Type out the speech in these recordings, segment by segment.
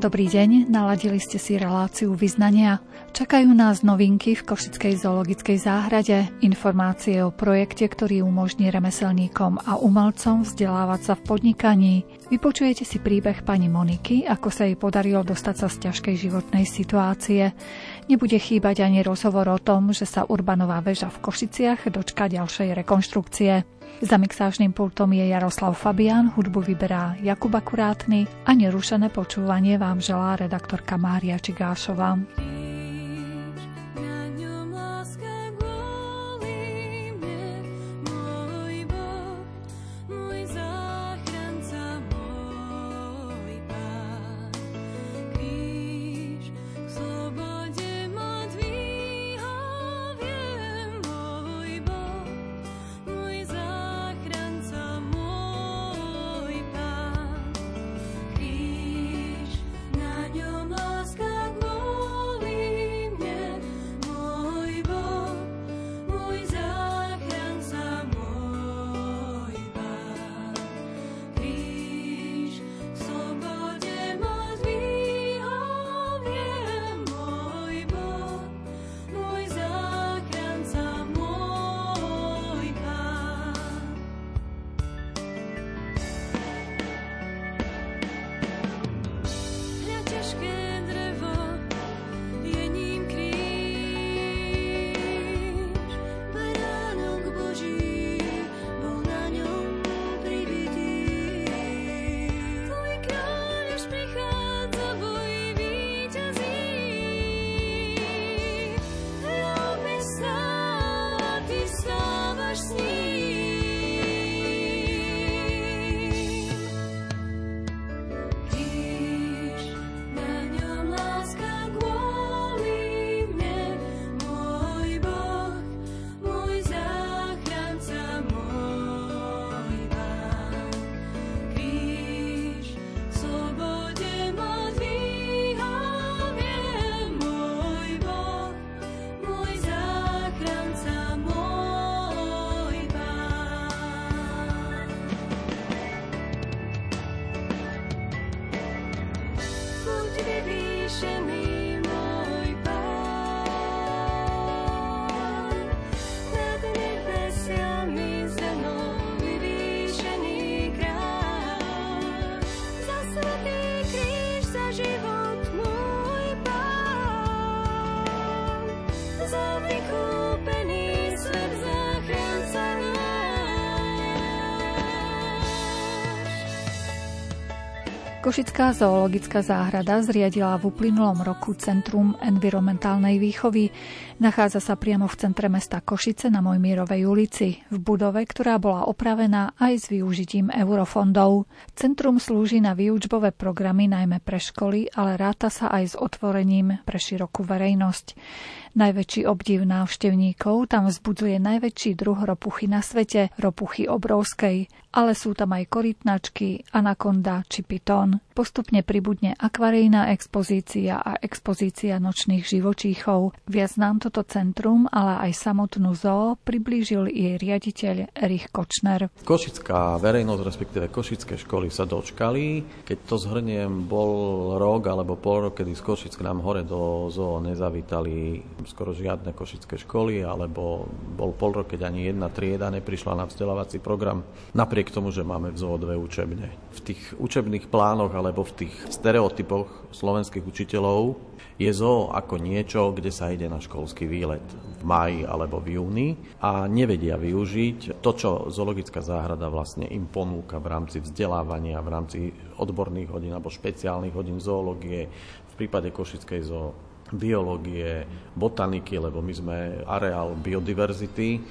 Dobrý deň, naladili ste si reláciu vyznania. Čakajú nás novinky v Košickej zoologickej záhrade, informácie o projekte, ktorý umožní remeselníkom a umelcom vzdelávať sa v podnikaní. Vypočujete si príbeh pani Moniky, ako sa jej podarilo dostať sa z ťažkej životnej situácie. Nebude chýbať ani rozhovor o tom, že sa Urbanová väža v Košiciach dočka ďalšej rekonštrukcie. Za mixážnym pultom je Jaroslav Fabián, hudbu vyberá Jakub Akurátny a nerušené počúvanie vám želá redaktorka Mária Čigášová. Košická zoologická záhrada zriadila v uplynulom roku Centrum environmentálnej výchovy. Nachádza sa priamo v centre mesta Košice na Mojmírovej ulici, v budove, ktorá bola opravená aj s využitím eurofondov. Centrum slúži na výučbové programy najmä pre školy, ale ráta sa aj s otvorením pre širokú verejnosť. Najväčší obdiv návštevníkov tam vzbudzuje najväčší druh ropuchy na svete, ropuchy obrovskej, ale sú tam aj korytnačky, anakonda či pitón. Postupne pribudne akvarijná expozícia a expozícia nočných živočíchov. Viac nám toto centrum, ale aj samotnú zoo priblížil jej riaditeľ Erich Kočner. Košická verejnosť, respektíve košické školy sa dočkali. Keď to zhrniem, bol rok alebo pol rok, kedy z Košick nám hore do zoo nezavítali skoro žiadne košické školy, alebo bol pol rok, keď ani jedna trieda neprišla na vzdelávací program, napriek tomu, že máme v zoo dve učebne. V tých učebných plánoch alebo v tých stereotypoch slovenských učiteľov je zoo ako niečo, kde sa ide na školský výlet v maji alebo v júni a nevedia využiť to, čo zoologická záhrada vlastne im ponúka v rámci vzdelávania, v rámci odborných hodín alebo špeciálnych hodín zoológie, v prípade Košickej zoo biológie, botaniky, lebo my sme areál biodiverzity,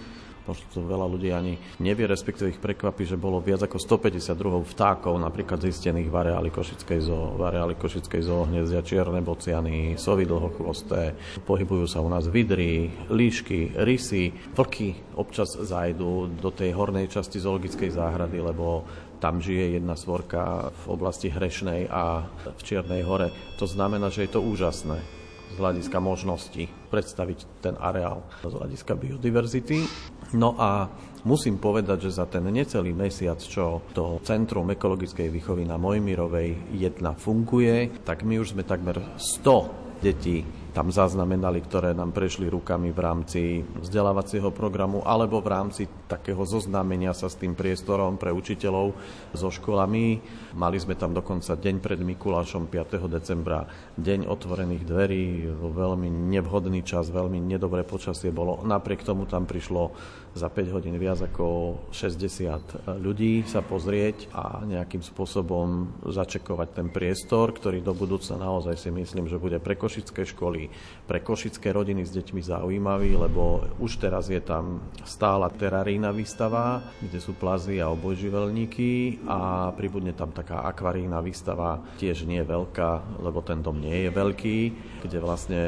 možno to veľa ľudí ani nevie, respektíve ich prekvapí, že bolo viac ako 150 druhov vtákov napríklad zistených v areáli Košickej zoo, v areáli Košickej zoo hniezdia čierne bociany, sovy dlhochvosté, pohybujú sa u nás vidry, líšky, rysy, vlky občas zajdu do tej hornej časti zoologickej záhrady, lebo tam žije jedna svorka v oblasti Hrešnej a v Čiernej hore. To znamená, že je to úžasné z hľadiska možností. Predstaviť ten areál z hľadiska biodiverzity. No a musím povedať, že za ten necelý mesiac, čo to Centrum ekologickej výchovy na Mojmirovej 1 funguje, tak my už sme takmer 100 detí tam zaznamenali, ktoré nám prešli rukami v rámci vzdelávacieho programu alebo v rámci takého zoznámenia sa s tým priestorom pre učiteľov so školami. Mali sme tam dokonca deň pred Mikulášom 5. decembra, deň otvorených dverí, veľmi nevhodný čas, veľmi nedobré počasie bolo. Napriek tomu tam prišlo za 5 hodín viac ako 60 ľudí sa pozrieť a nejakým spôsobom začekovať ten priestor, ktorý do budúca naozaj si myslím, že bude pre košické školy, pre košické rodiny s deťmi zaujímavý, lebo už teraz je tam stála terarína výstava, kde sú plazy a obojživelníky a pribudne tam taká akvarína výstava, tiež nie veľká, lebo ten dom nie je veľký, kde vlastne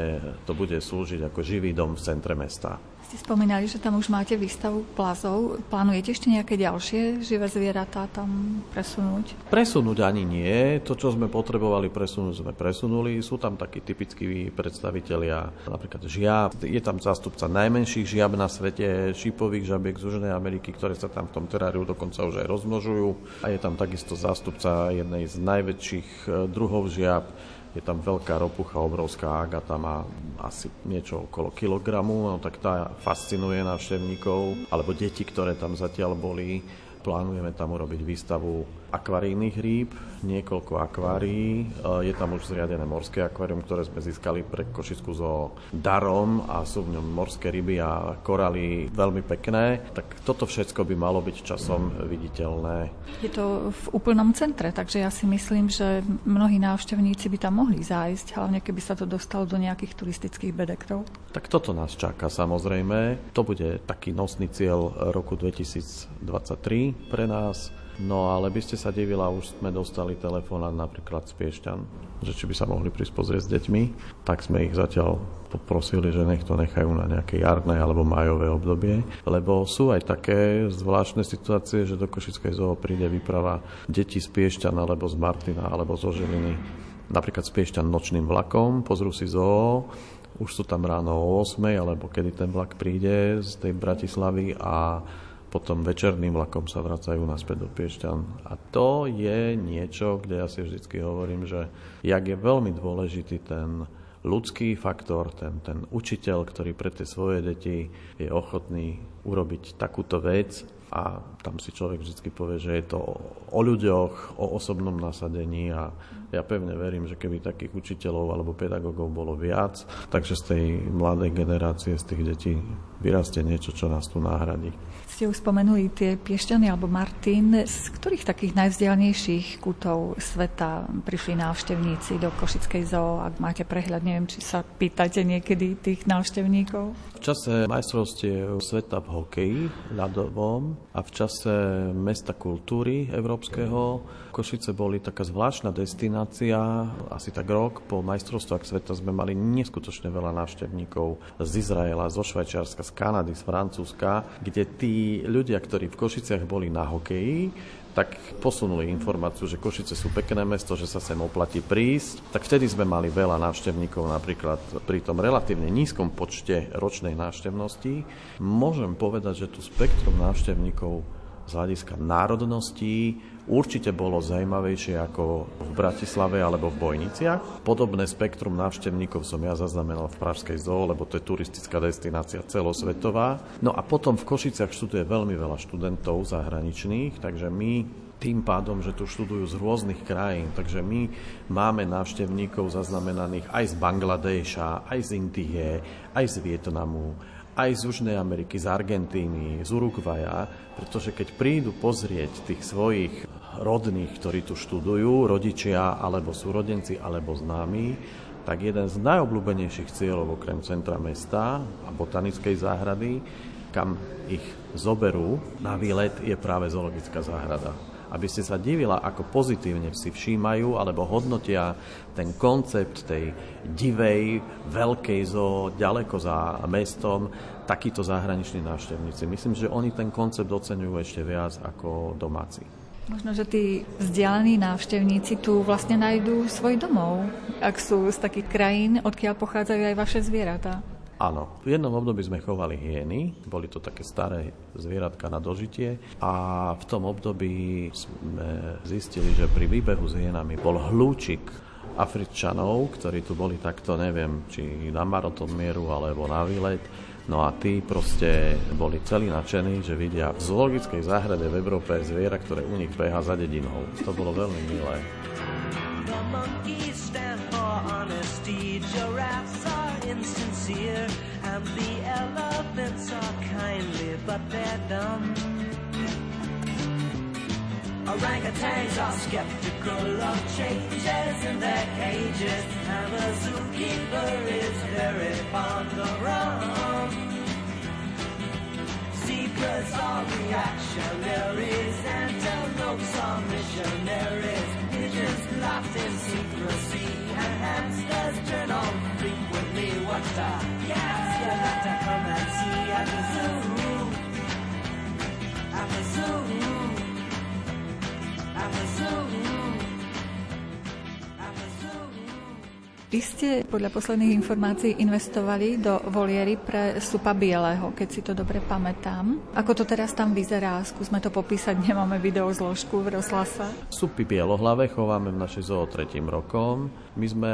to bude slúžiť ako živý dom v centre mesta ste spomínali, že tam už máte výstavu plazov. Plánujete ešte nejaké ďalšie živé zvieratá tam presunúť? Presunúť ani nie. To, čo sme potrebovali presunúť, sme presunuli. Sú tam takí typickí predstavitelia, napríklad žiab. Je tam zástupca najmenších žiab na svete, šipových žabiek z Južnej Ameriky, ktoré sa tam v tom teráriu dokonca už aj rozmnožujú. A je tam takisto zástupca jednej z najväčších eh, druhov žiab, je tam veľká ropucha, obrovská agata, má asi niečo okolo kilogramu, no tak tá fascinuje návštevníkov, alebo deti, ktoré tam zatiaľ boli. Plánujeme tam urobiť výstavu akvarijných rýb, niekoľko akvárií. E, je tam už zriadené morské akvárium, ktoré sme získali pre Košicku so darom a sú v ňom morské ryby a koraly veľmi pekné. Tak toto všetko by malo byť časom viditeľné. Je to v úplnom centre, takže ja si myslím, že mnohí návštevníci by tam mohli zájsť, hlavne keby sa to dostalo do nejakých turistických bedektov. Tak toto nás čaká samozrejme. To bude taký nosný cieľ roku 2023 pre nás No ale by ste sa divila, už sme dostali telefonát napríklad z Piešťan, že či by sa mohli prísť s deťmi, tak sme ich zatiaľ poprosili, že nech to nechajú na nejaké jarné alebo majové obdobie, lebo sú aj také zvláštne situácie, že do Košickej zoo príde výprava detí z Piešťan alebo z Martina alebo zo Žiliny, napríklad z Piešťan nočným vlakom, pozrú si zoo, už sú tam ráno o 8, alebo kedy ten vlak príde z tej Bratislavy a potom večerným vlakom sa vracajú naspäť do Piešťan. A to je niečo, kde ja si vždy hovorím, že jak je veľmi dôležitý ten ľudský faktor, ten, ten učiteľ, ktorý pre tie svoje deti je ochotný urobiť takúto vec a tam si človek vždy povie, že je to o ľuďoch, o osobnom nasadení a ja pevne verím, že keby takých učiteľov alebo pedagógov bolo viac, takže z tej mladej generácie, z tých detí vyrastie niečo, čo nás tu nahradí ste už spomenuli tie Piešťany alebo Martin. Z ktorých takých najvzdialnejších kútov sveta prišli návštevníci do Košickej zoo? Ak máte prehľad, neviem, či sa pýtate niekedy tých návštevníkov? V čase majstrovstiev sveta v hokeji ľadovom a v čase mesta kultúry európskeho Košice boli taká zvláštna destinácia. Asi tak rok po majstrovstvách sveta sme mali neskutočne veľa návštevníkov z Izraela, zo Švajčiarska, z Kanady, z Francúzska, kde tí ľudia, ktorí v Košiciach boli na hokeji, tak posunuli informáciu, že Košice sú pekné mesto, že sa sem oplatí prísť. Tak vtedy sme mali veľa návštevníkov, napríklad pri tom relatívne nízkom počte ročnej návštevnosti. Môžem povedať, že tu spektrum návštevníkov z hľadiska národností určite bolo zaujímavejšie ako v Bratislave alebo v Bojniciach. Podobné spektrum návštevníkov som ja zaznamenal v Pražskej zoo, lebo to je turistická destinácia celosvetová. No a potom v Košiciach študuje veľmi veľa študentov zahraničných, takže my tým pádom, že tu študujú z rôznych krajín, takže my máme návštevníkov zaznamenaných aj z Bangladeša, aj z Indie, aj z Vietnamu, aj z Južnej Ameriky, z Argentíny, z Uruguaja, pretože keď prídu pozrieť tých svojich rodných, ktorí tu študujú, rodičia alebo súrodenci alebo známi, tak jeden z najobľúbenejších cieľov okrem centra mesta a botanickej záhrady, kam ich zoberú na výlet, je práve zoologická záhrada aby ste sa divila, ako pozitívne si všímajú alebo hodnotia ten koncept tej divej, veľkej zoo, ďaleko za mestom, takíto zahraniční návštevníci. Myslím, že oni ten koncept oceňujú ešte viac ako domáci. Možno, že tí vzdialení návštevníci tu vlastne nájdú svoj domov, ak sú z takých krajín, odkiaľ pochádzajú aj vaše zvieratá. Áno, v jednom období sme chovali hieny, boli to také staré zvieratka na dožitie a v tom období sme zistili, že pri výbehu s hienami bol hlúčik Afričanov, ktorí tu boli takto, neviem, či na mieru alebo na výlet. No a tí proste boli celí nadšení, že vidia v zoologickej záhrade v Európe zviera, ktoré u nich beha za dedinou. To bolo veľmi milé. The insincere, and the elephants are kindly, but they're dumb. Orangutans are skeptical of changes in their cages, and the zookeeper is very fond of rum. Zebras are reactionaries, and antelopes are missionaries pigeons locked in secrecy hamsters turn on frequently. What the yes, you like to come and see at the zoo, at the zoo, at the zoo. Vy ste podľa posledných informácií investovali do voliery pre supa bieleho, keď si to dobre pamätám. Ako to teraz tam vyzerá? Skúsme to popísať, nemáme video zložku v rozhlase. Supy bielohlave chováme v našej zoo tretím rokom. My sme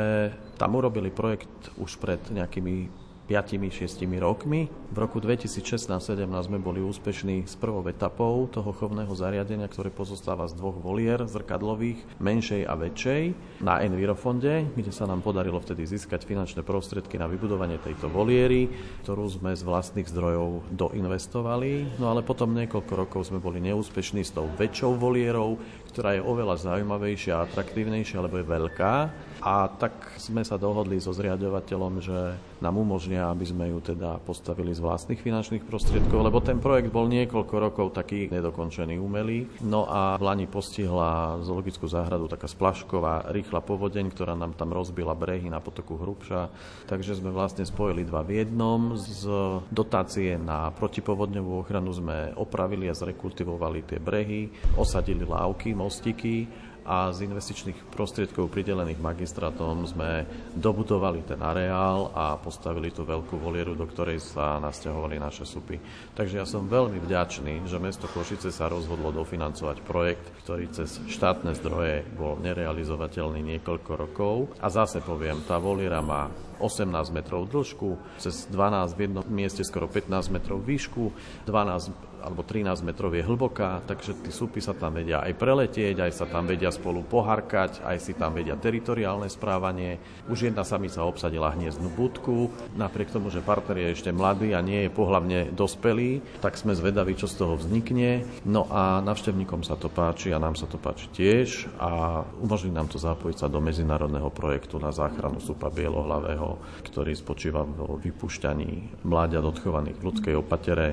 tam urobili projekt už pred nejakými 5-6 rokmi. V roku 2016-17 sme boli úspešní s prvou etapou toho chovného zariadenia, ktoré pozostáva z dvoch volier zrkadlových, menšej a väčšej, na Envirofonde, kde sa nám podarilo vtedy získať finančné prostriedky na vybudovanie tejto voliery, ktorú sme z vlastných zdrojov doinvestovali. No ale potom niekoľko rokov sme boli neúspešní s tou väčšou volierou, ktorá je oveľa zaujímavejšia a atraktívnejšia, lebo je veľká. A tak sme sa dohodli so zriadovateľom, že nám umožnia, aby sme ju teda postavili z vlastných finančných prostriedkov, lebo ten projekt bol niekoľko rokov taký nedokončený, umelý. No a v Lani postihla zoologickú záhradu taká splašková rýchla povodeň, ktorá nám tam rozbila brehy na potoku Hrubša. Takže sme vlastne spojili dva v jednom. Z dotácie na protipovodňovú ochranu sme opravili a zrekultivovali tie brehy, osadili lávky, mostiky a z investičných prostriedkov pridelených magistrátom sme dobudovali ten areál a postavili tú veľkú volieru, do ktorej sa nasťahovali naše supy. Takže ja som veľmi vďačný, že mesto Košice sa rozhodlo dofinancovať projekt, ktorý cez štátne zdroje bol nerealizovateľný niekoľko rokov. A zase poviem, tá voliera má 18 metrov dĺžku, cez 12 v jednom mieste skoro 15 metrov výšku, 12 alebo 13 metrov je hlboká, takže tí súpy sa tam vedia aj preletieť, aj sa tam vedia spolu poharkať, aj si tam vedia teritoriálne správanie. Už jedna samica obsadila hniezdnu budku, napriek tomu, že partner je ešte mladý a nie je pohlavne dospelý, tak sme zvedaví, čo z toho vznikne. No a navštevníkom sa to páči a nám sa to páči tiež a umožní nám to zapojiť sa do medzinárodného projektu na záchranu súpa bielohlavého, ktorý spočíva vo vypúšťaní mláďat odchovaných v ľudskej opatere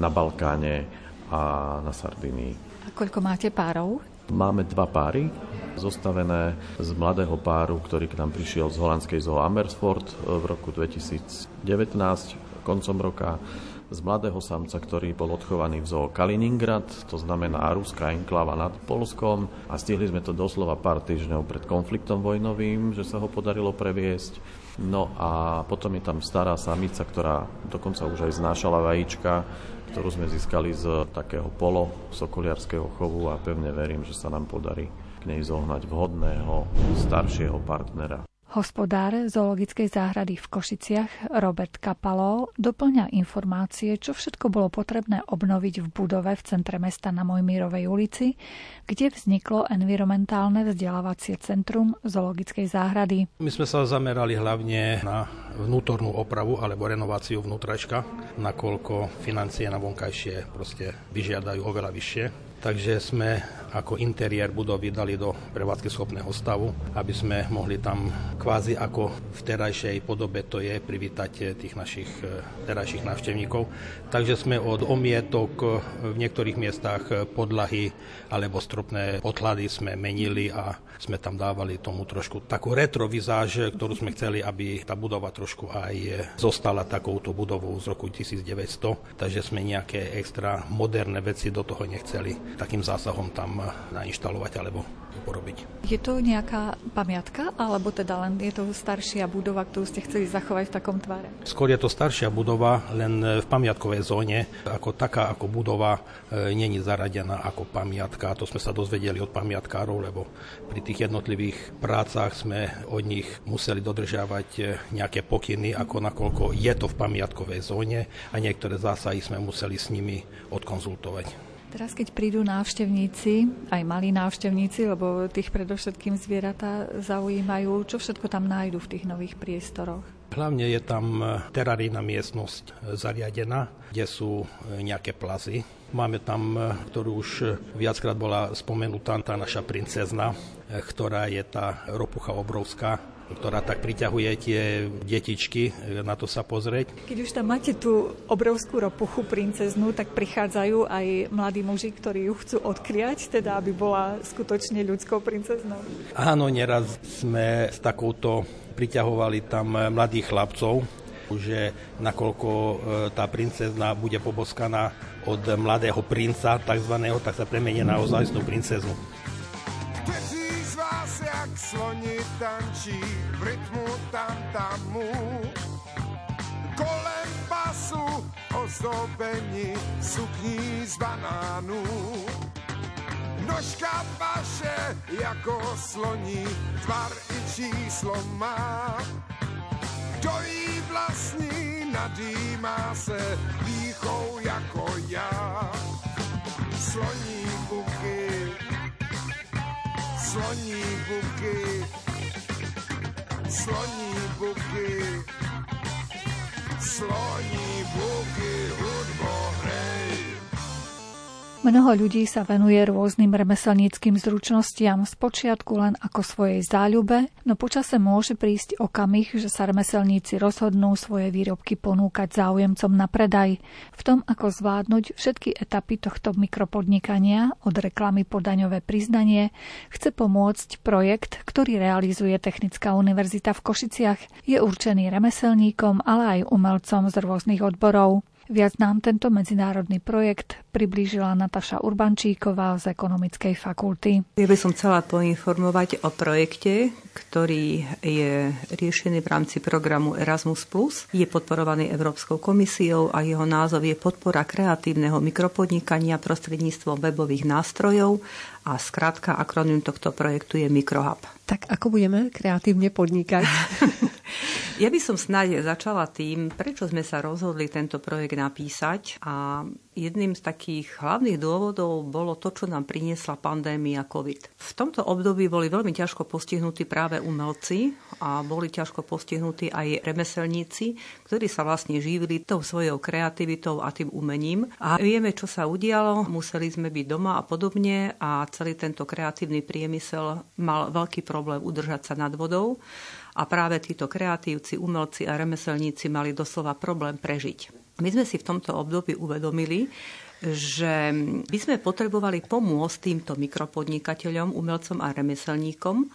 na Balkáne a na Sardinii. A koľko máte párov? Máme dva páry, zostavené z mladého páru, ktorý k nám prišiel z holandskej zoo Amersfoort v roku 2019, koncom roka z mladého samca, ktorý bol odchovaný v zoo Kaliningrad, to znamená ruská enklava nad Polskom a stihli sme to doslova pár týždňov pred konfliktom vojnovým, že sa ho podarilo previesť. No a potom je tam stará samica, ktorá dokonca už aj znášala vajíčka, ktorú sme získali z takého polo sokoliarského chovu a pevne verím, že sa nám podarí k nej zohnať vhodného staršieho partnera. Hospodár zoologickej záhrady v Košiciach Robert Kapalo doplňa informácie, čo všetko bolo potrebné obnoviť v budove v centre mesta na Mojmírovej ulici, kde vzniklo environmentálne vzdelávacie centrum zoologickej záhrady. My sme sa zamerali hlavne na vnútornú opravu alebo renováciu vnútračka, nakoľko financie na vonkajšie proste vyžiadajú oveľa vyššie takže sme ako interiér budovy dali do prevádzky schopného stavu, aby sme mohli tam kvázi ako v terajšej podobe to je privítať tých našich eh, terajších návštevníkov. Takže sme od omietok eh, v niektorých miestach eh, podlahy alebo stropné podklady sme menili a sme tam dávali tomu trošku takú retrovizáž, ktorú sme chceli, aby tá budova trošku aj zostala takouto budovou z roku 1900, takže sme nejaké extra moderné veci do toho nechceli takým zásahom tam nainštalovať alebo porobiť. Je to nejaká pamiatka, alebo teda len je to staršia budova, ktorú ste chceli zachovať v takom tvare? Skôr je to staršia budova, len v pamiatkovej zóne. Ako taká ako budova e, není zaradená ako pamiatka. To sme sa dozvedeli od pamiatkárov, lebo pri tých jednotlivých prácach sme od nich museli dodržiavať e, nejaké pokyny, ako nakoľko je to v pamiatkovej zóne a niektoré zásahy sme museli s nimi odkonzultovať. Teraz, keď prídu návštevníci, aj malí návštevníci, lebo tých predovšetkým zvieratá zaujímajú, čo všetko tam nájdu v tých nových priestoroch? Hlavne je tam terarína miestnosť e, zariadená, kde sú e, nejaké plazy. Máme tam, e, ktorú už viackrát bola spomenutá, tá naša princezna, ktorá je tá ropucha obrovská, ktorá tak priťahuje tie detičky na to sa pozrieť. Keď už tam máte tú obrovskú ropuchu princeznú, tak prichádzajú aj mladí muži, ktorí ju chcú odkriať, teda aby bola skutočne ľudskou princeznou. Áno, neraz sme s takouto priťahovali tam mladých chlapcov, že nakoľko e, tá princezna bude poboskaná od mladého princa, takzvaného, tak sa premenie na ozajstnú princezu jak sloni tančí v rytmu tamtamu. Kolem pasu ozdobení sukní z banánů. Nožka paše jako sloní, tvar i číslo má. Kdo jí vlastní, nadýmá se výchou jako já. Sloní buky sloní buky, sloní buky, sloní buky, hudbo. Mnoho ľudí sa venuje rôznym remeselníckým zručnostiam z počiatku len ako svojej záľube, no počase môže prísť okamih, že sa remeselníci rozhodnú svoje výrobky ponúkať záujemcom na predaj. V tom, ako zvládnuť všetky etapy tohto mikropodnikania, od reklamy po daňové priznanie, chce pomôcť projekt, ktorý realizuje Technická univerzita v Košiciach. Je určený remeselníkom, ale aj umelcom z rôznych odborov. Viac nám tento medzinárodný projekt priblížila Nataša Urbančíková z Ekonomickej fakulty. Ja by som chcela poinformovať o projekte, ktorý je riešený v rámci programu Erasmus+. Je podporovaný Európskou komisiou a jeho názov je Podpora kreatívneho mikropodnikania prostredníctvom webových nástrojov a skrátka akronym tohto projektu je Mikrohub. Tak ako budeme kreatívne podnikať? Ja by som snáď začala tým, prečo sme sa rozhodli tento projekt napísať a jedným z takých hlavných dôvodov bolo to, čo nám priniesla pandémia COVID. V tomto období boli veľmi ťažko postihnutí práve umelci a boli ťažko postihnutí aj remeselníci, ktorí sa vlastne živili tou svojou kreativitou a tým umením. A vieme, čo sa udialo, museli sme byť doma a podobne a celý tento kreatívny priemysel mal veľký problém udržať sa nad vodou a práve títo kreatívci, umelci a remeselníci mali doslova problém prežiť. My sme si v tomto období uvedomili, že by sme potrebovali pomôcť týmto mikropodnikateľom, umelcom a remeselníkom,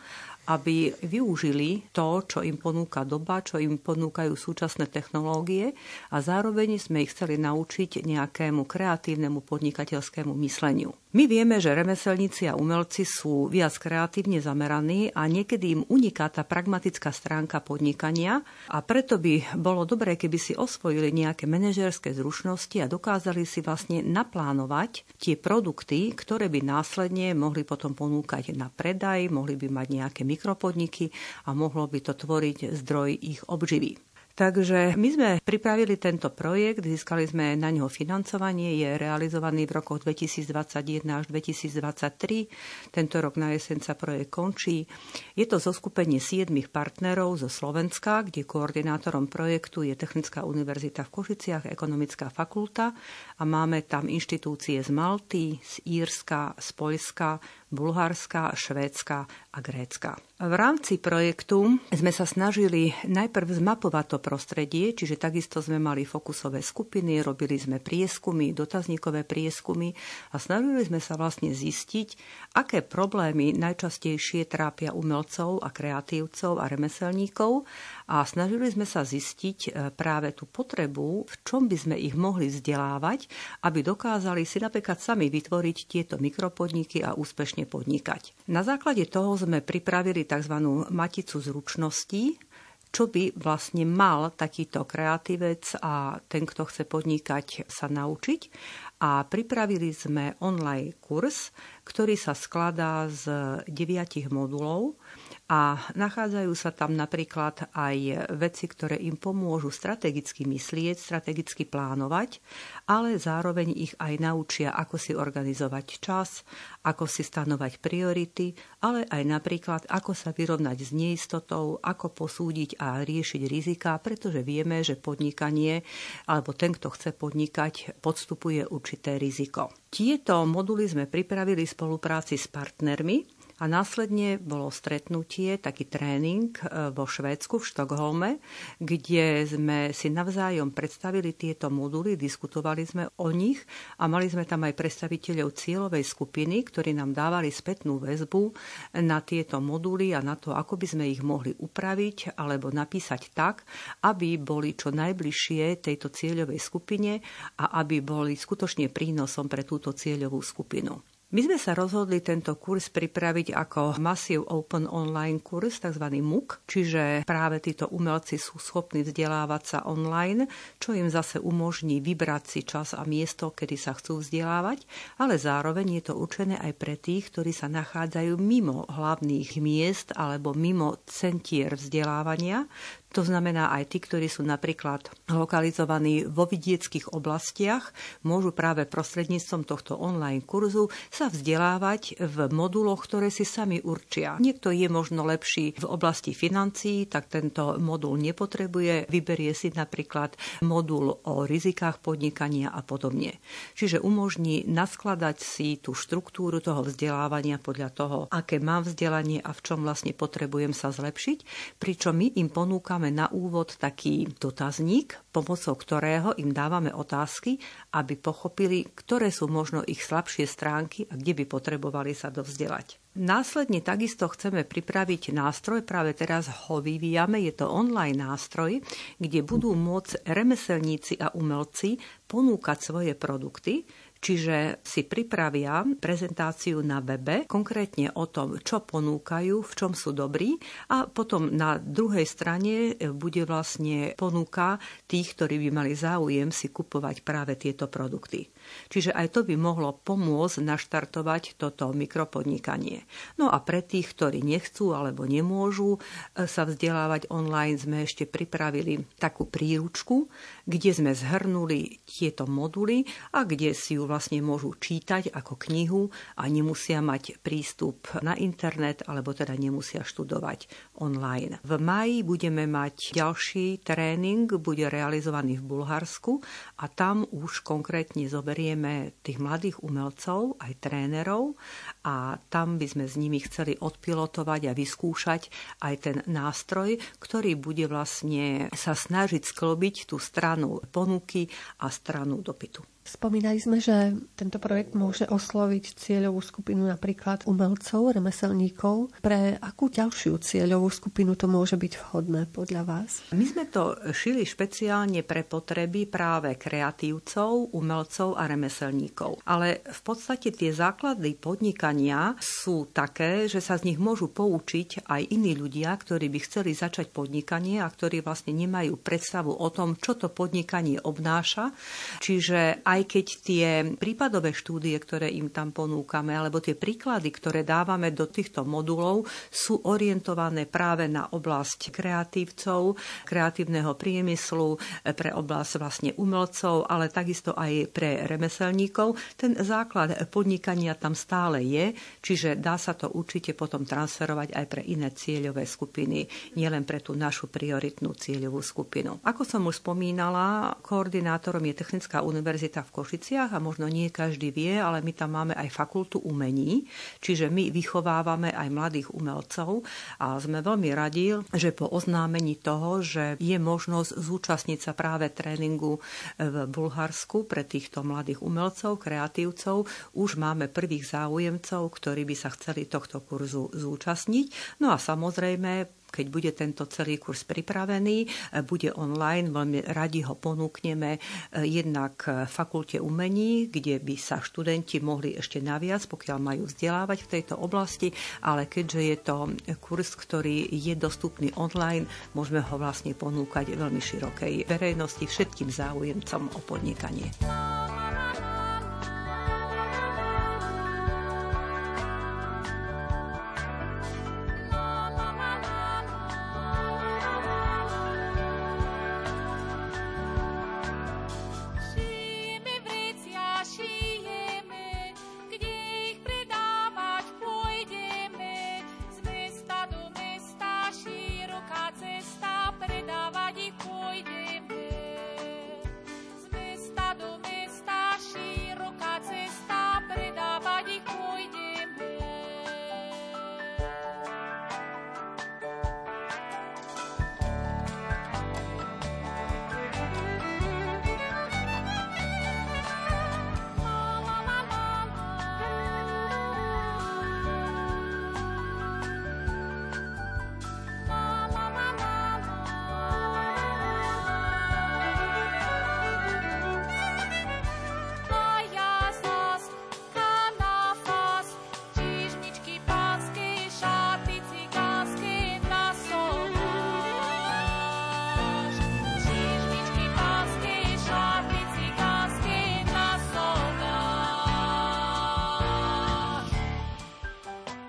aby využili to, čo im ponúka doba, čo im ponúkajú súčasné technológie a zároveň sme ich chceli naučiť nejakému kreatívnemu podnikateľskému mysleniu. My vieme, že remeselníci a umelci sú viac kreatívne zameraní a niekedy im uniká tá pragmatická stránka podnikania a preto by bolo dobré, keby si osvojili nejaké manažerské zručnosti a dokázali si vlastne naplánovať tie produkty, ktoré by následne mohli potom ponúkať na predaj, mohli by mať nejaké mikropodniky a mohlo by to tvoriť zdroj ich obživy. Takže my sme pripravili tento projekt, získali sme na neho financovanie, je realizovaný v rokoch 2021 až 2023. Tento rok na jeseň sa projekt končí. Je to zoskupenie siedmých partnerov zo Slovenska, kde koordinátorom projektu je Technická univerzita v Košiciach, Ekonomická fakulta a máme tam inštitúcie z Malty, z Írska, z Poľska, Bulharska, Švédska a Grécka. V rámci projektu sme sa snažili najprv zmapovať to prostredie, čiže takisto sme mali fokusové skupiny, robili sme prieskumy, dotazníkové prieskumy a snažili sme sa vlastne zistiť, aké problémy najčastejšie trápia umelcov a kreatívcov a remeselníkov a snažili sme sa zistiť e, práve tú potrebu, v čom by sme ich mohli vzdelávať, aby dokázali si napríklad sami vytvoriť tieto mikropodniky a úspešne podnikať. Na základe toho sme pripravili tzv. maticu zručností, čo by vlastne mal takýto kreatívec a ten, kto chce podnikať, sa naučiť. A pripravili sme online kurz, ktorý sa skladá z deviatich modulov a nachádzajú sa tam napríklad aj veci, ktoré im pomôžu strategicky myslieť, strategicky plánovať, ale zároveň ich aj naučia, ako si organizovať čas, ako si stanovať priority, ale aj napríklad, ako sa vyrovnať s neistotou, ako posúdiť a riešiť rizika, pretože vieme, že podnikanie alebo ten, kto chce podnikať, podstupuje určité riziko. Tieto moduly sme pripravili v spolupráci s partnermi, a následne bolo stretnutie, taký tréning e, vo Švédsku, v Štokholme, kde sme si navzájom predstavili tieto moduly, diskutovali sme o nich a mali sme tam aj predstaviteľov cieľovej skupiny, ktorí nám dávali spätnú väzbu na tieto moduly a na to, ako by sme ich mohli upraviť alebo napísať tak, aby boli čo najbližšie tejto cieľovej skupine a aby boli skutočne prínosom pre túto cieľovú skupinu. My sme sa rozhodli tento kurz pripraviť ako Massive Open Online kurz, tzv. MOOC, čiže práve títo umelci sú schopní vzdelávať sa online, čo im zase umožní vybrať si čas a miesto, kedy sa chcú vzdelávať, ale zároveň je to určené aj pre tých, ktorí sa nachádzajú mimo hlavných miest alebo mimo centier vzdelávania, to znamená aj tí, ktorí sú napríklad lokalizovaní vo vidieckých oblastiach, môžu práve prostredníctvom tohto online kurzu sa vzdelávať v moduloch, ktoré si sami určia. Niekto je možno lepší v oblasti financií, tak tento modul nepotrebuje, vyberie si napríklad modul o rizikách podnikania a podobne. Čiže umožní naskladať si tú štruktúru toho vzdelávania podľa toho, aké mám vzdelanie a v čom vlastne potrebujem sa zlepšiť, pričom my im ponúkame máme na úvod taký dotazník, pomocou ktorého im dávame otázky, aby pochopili, ktoré sú možno ich slabšie stránky a kde by potrebovali sa dovzdelať. Následne takisto chceme pripraviť nástroj, práve teraz ho vyvíjame, je to online nástroj, kde budú môcť remeselníci a umelci ponúkať svoje produkty, Čiže si pripravia prezentáciu na webe, konkrétne o tom, čo ponúkajú, v čom sú dobrí a potom na druhej strane bude vlastne ponúka tých, ktorí by mali záujem si kupovať práve tieto produkty. Čiže aj to by mohlo pomôcť naštartovať toto mikropodnikanie. No a pre tých, ktorí nechcú alebo nemôžu e, sa vzdelávať online, sme ešte pripravili takú príručku, kde sme zhrnuli tieto moduly a kde si ju vlastne môžu čítať ako knihu a nemusia mať prístup na internet alebo teda nemusia študovať online. V maji budeme mať ďalší tréning, bude realizovaný v Bulharsku a tam už konkrétne zoberieme berieme tých mladých umelcov, aj trénerov a tam by sme s nimi chceli odpilotovať a vyskúšať aj ten nástroj, ktorý bude vlastne sa snažiť sklobiť tú stranu ponuky a stranu dopytu. Spomínali sme, že tento projekt môže osloviť cieľovú skupinu napríklad umelcov, remeselníkov. Pre akú ďalšiu cieľovú skupinu to môže byť vhodné podľa vás? My sme to šili špeciálne pre potreby práve kreatívcov, umelcov a remeselníkov. Ale v podstate tie základy podnikania sú také, že sa z nich môžu poučiť aj iní ľudia, ktorí by chceli začať podnikanie a ktorí vlastne nemajú predstavu o tom, čo to podnikanie obnáša. Čiže aj aj keď tie prípadové štúdie, ktoré im tam ponúkame, alebo tie príklady, ktoré dávame do týchto modulov, sú orientované práve na oblasť kreatívcov, kreatívneho priemyslu, pre oblasť vlastne umelcov, ale takisto aj pre remeselníkov. Ten základ podnikania tam stále je, čiže dá sa to určite potom transferovať aj pre iné cieľové skupiny, nielen pre tú našu prioritnú cieľovú skupinu. Ako som už spomínala, koordinátorom je Technická univerzita v Košiciach a možno nie každý vie, ale my tam máme aj fakultu umení, čiže my vychovávame aj mladých umelcov a sme veľmi radi, že po oznámení toho, že je možnosť zúčastniť sa práve tréningu v Bulharsku pre týchto mladých umelcov, kreatívcov, už máme prvých záujemcov, ktorí by sa chceli tohto kurzu zúčastniť. No a samozrejme keď bude tento celý kurz pripravený, e, bude online, veľmi radi ho ponúkneme e, jednak fakulte umení, kde by sa študenti mohli ešte naviac, pokiaľ majú vzdelávať v tejto oblasti, ale keďže je to kurz, ktorý je dostupný online, môžeme ho vlastne ponúkať veľmi širokej verejnosti, všetkým záujemcom o podnikanie.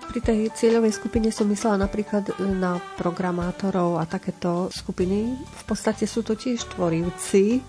Pri tej cieľovej skupine som myslela napríklad e, na programátorov a takéto skupiny. V podstate sú to tiež tvorivci.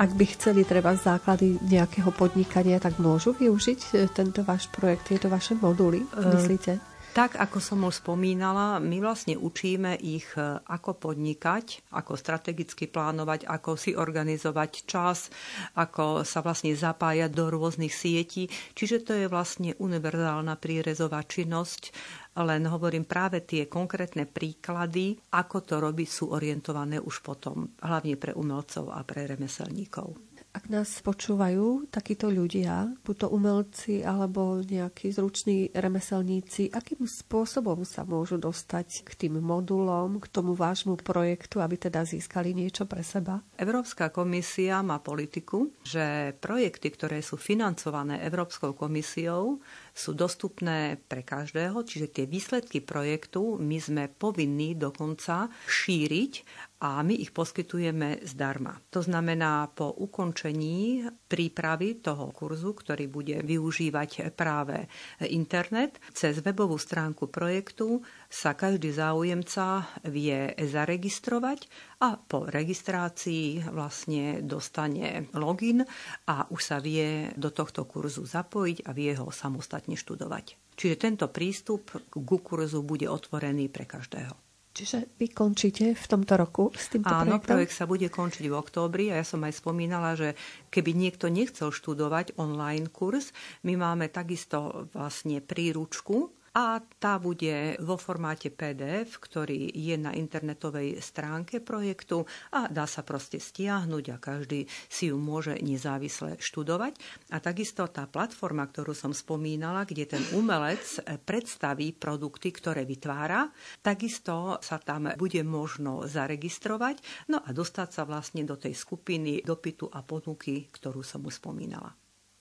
Ak by chceli treba základy nejakého podnikania, tak môžu využiť e, tento váš projekt, tieto vaše moduly, myslíte? Tak, ako som už spomínala, my vlastne učíme ich, e, ako podnikať, ako strategicky plánovať, ako si organizovať čas, ako sa vlastne zapájať do rôznych sietí. Čiže to je vlastne univerzálna prírezová činnosť, len hovorím práve tie konkrétne príklady, ako to robiť, sú orientované už potom, hlavne pre umelcov a pre remeselníkov. Ak nás počúvajú takíto ľudia, buď to umelci alebo nejakí zruční remeselníci, akým spôsobom sa môžu dostať k tým modulom, k tomu vášmu projektu, aby teda získali niečo pre seba? Európska komisia má politiku, že projekty, ktoré sú financované Európskou komisiou, sú dostupné pre každého, čiže tie výsledky projektu my sme povinní dokonca šíriť a my ich poskytujeme zdarma. To znamená, po ukončení prípravy toho kurzu, ktorý bude využívať práve internet, cez webovú stránku projektu sa každý záujemca vie zaregistrovať a po registrácii vlastne dostane login a už sa vie do tohto kurzu zapojiť a vie ho samostatne študovať. Čiže tento prístup k kurzu bude otvorený pre každého. Čiže vy končíte v tomto roku s týmto Áno, projektom? projekt sa bude končiť v októbri a ja som aj spomínala, že keby niekto nechcel študovať online kurz, my máme takisto vlastne príručku, a tá bude vo formáte PDF, ktorý je na internetovej stránke projektu a dá sa proste stiahnuť a každý si ju môže nezávisle študovať. A takisto tá platforma, ktorú som spomínala, kde ten umelec predstaví produkty, ktoré vytvára, takisto sa tam bude možno zaregistrovať no a dostať sa vlastne do tej skupiny dopytu a ponuky, ktorú som mu spomínala.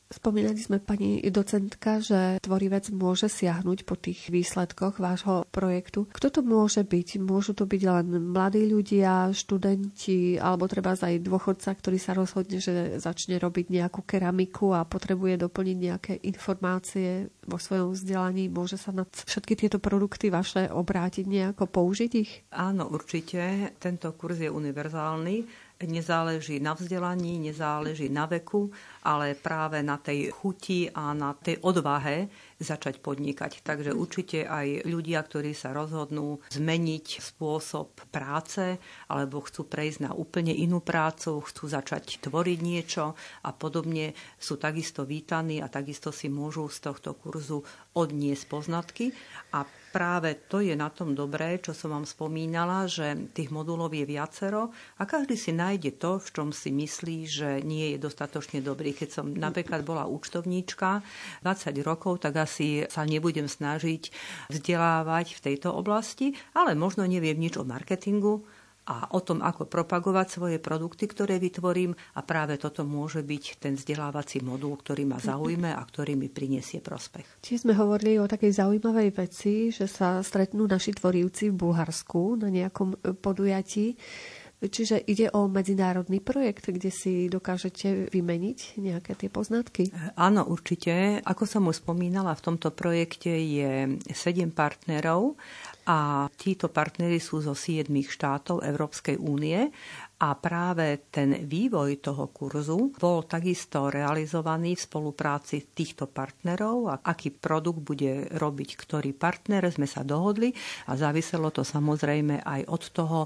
Spomínali sme pani docentka, že tvorivec môže siahnuť po tých výsledkoch vášho projektu. Kto to môže byť? Môžu to byť len mladí ľudia, študenti, alebo treba aj dôchodca, ktorý sa rozhodne, že začne robiť nejakú keramiku a potrebuje doplniť nejaké informácie vo svojom vzdelaní. Môže sa na všetky tieto produkty vaše obrátiť nejako, použiť ich? Áno, určite. Tento kurz je univerzálny nezáleží na vzdelaní, nezáleží na veku, ale práve na tej chuti a na tej odvahe začať podnikať. Takže určite aj ľudia, ktorí sa rozhodnú zmeniť spôsob práce alebo chcú prejsť na úplne inú prácu, chcú začať tvoriť niečo a podobne, sú takisto vítaní a takisto si môžu z tohto kurzu odniesť poznatky a práve to je na tom dobré, čo som vám spomínala, že tých modulov je viacero a každý si nájde to, v čom si myslí, že nie je dostatočne dobrý. Keď som napríklad bola účtovníčka 20 rokov, tak asi sa nebudem snažiť vzdelávať v tejto oblasti, ale možno neviem nič o marketingu, a o tom, ako propagovať svoje produkty, ktoré vytvorím a práve toto môže byť ten vzdelávací modul, ktorý ma zaujme a ktorý mi prinesie prospech. Či sme hovorili o takej zaujímavej veci, že sa stretnú naši tvorivci v Bulharsku na nejakom podujatí. Čiže ide o medzinárodný projekt, kde si dokážete vymeniť nejaké tie poznatky? E, áno, určite. Ako som už spomínala, v tomto projekte je sedem partnerov a títo partnery sú zo siedmých štátov Európskej únie a práve ten vývoj toho kurzu bol takisto realizovaný v spolupráci týchto partnerov a aký produkt bude robiť ktorý partner, sme sa dohodli a záviselo to samozrejme aj od toho,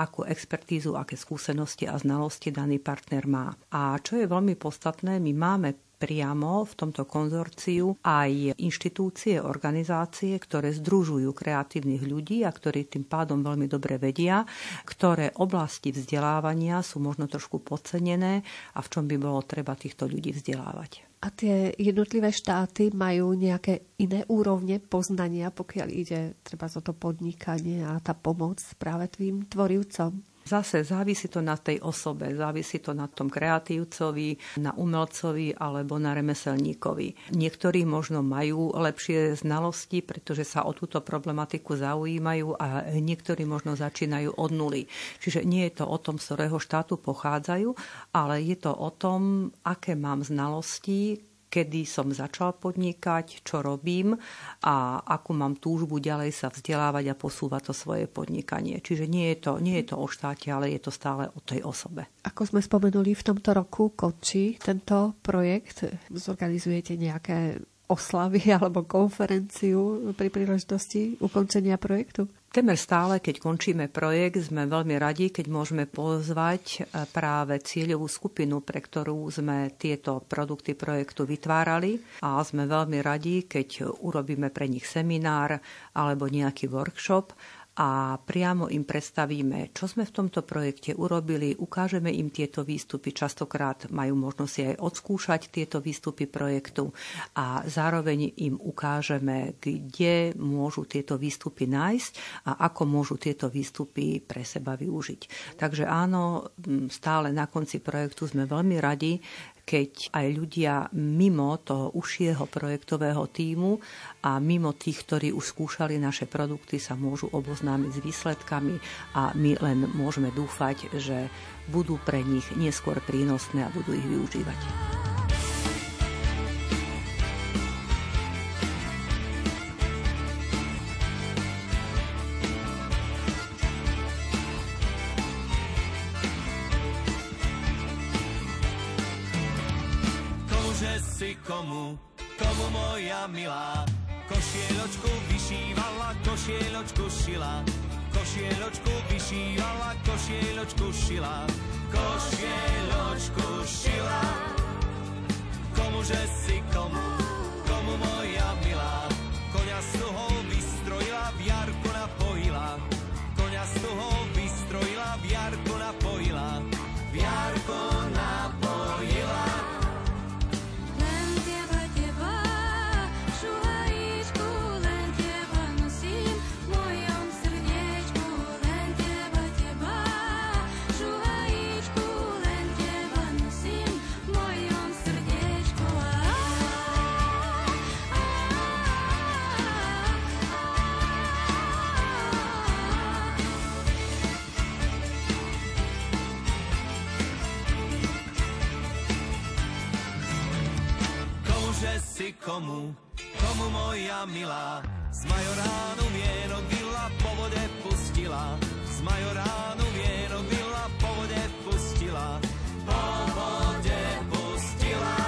akú expertízu, aké skúsenosti a znalosti daný partner má. A čo je veľmi podstatné, my máme priamo v tomto konzorciu aj inštitúcie, organizácie, ktoré združujú kreatívnych ľudí a ktorí tým pádom veľmi dobre vedia, ktoré oblasti vzdelávania sú možno trošku podcenené a v čom by bolo treba týchto ľudí vzdelávať. A tie jednotlivé štáty majú nejaké iné úrovne poznania, pokiaľ ide treba za to podnikanie a tá pomoc práve tým tvorivcom? Zase závisí to na tej osobe, závisí to na tom kreatívcovi, na umelcovi alebo na remeselníkovi. Niektorí možno majú lepšie znalosti, pretože sa o túto problematiku zaujímajú a niektorí možno začínajú od nuly. Čiže nie je to o tom, z ktorého štátu pochádzajú, ale je to o tom, aké mám znalosti, kedy som začal podnikať, čo robím a akú mám túžbu ďalej sa vzdelávať a posúvať to svoje podnikanie. Čiže nie je to, nie je to o štáte, ale je to stále o tej osobe. Ako sme spomenuli, v tomto roku končí tento projekt. Zorganizujete nejaké oslavy alebo konferenciu pri príležitosti ukončenia projektu? Temer stále, keď končíme projekt, sme veľmi radi, keď môžeme pozvať e, práve cieľovú skupinu, pre ktorú sme tieto produkty projektu vytvárali. A sme veľmi radi, keď urobíme pre nich seminár alebo nejaký workshop a priamo im predstavíme, čo sme v tomto projekte urobili, ukážeme im tieto výstupy, častokrát majú možnosť aj odskúšať tieto výstupy projektu a zároveň im ukážeme, kde môžu tieto výstupy nájsť a ako môžu tieto výstupy pre seba využiť. Takže áno, stále na konci projektu sme veľmi radi, keď aj ľudia mimo toho užšieho projektového týmu a mimo tých, ktorí už skúšali naše produkty, sa môžu oboznámiť s výsledkami a my len môžeme dúfať, že budú pre nich neskôr prínosné a budú ich využívať. Komu, moja milá. Košieločku vyšívala, košieločku šila, košieločku vyšívala, košieločku šila, košieločku šila. Komuže si komu, komu moja milá, že si komu, komu moja milá. Z majoránu vienok vila po vode pustila, z majoránu vienok vila po vode pustila, po vode pustila.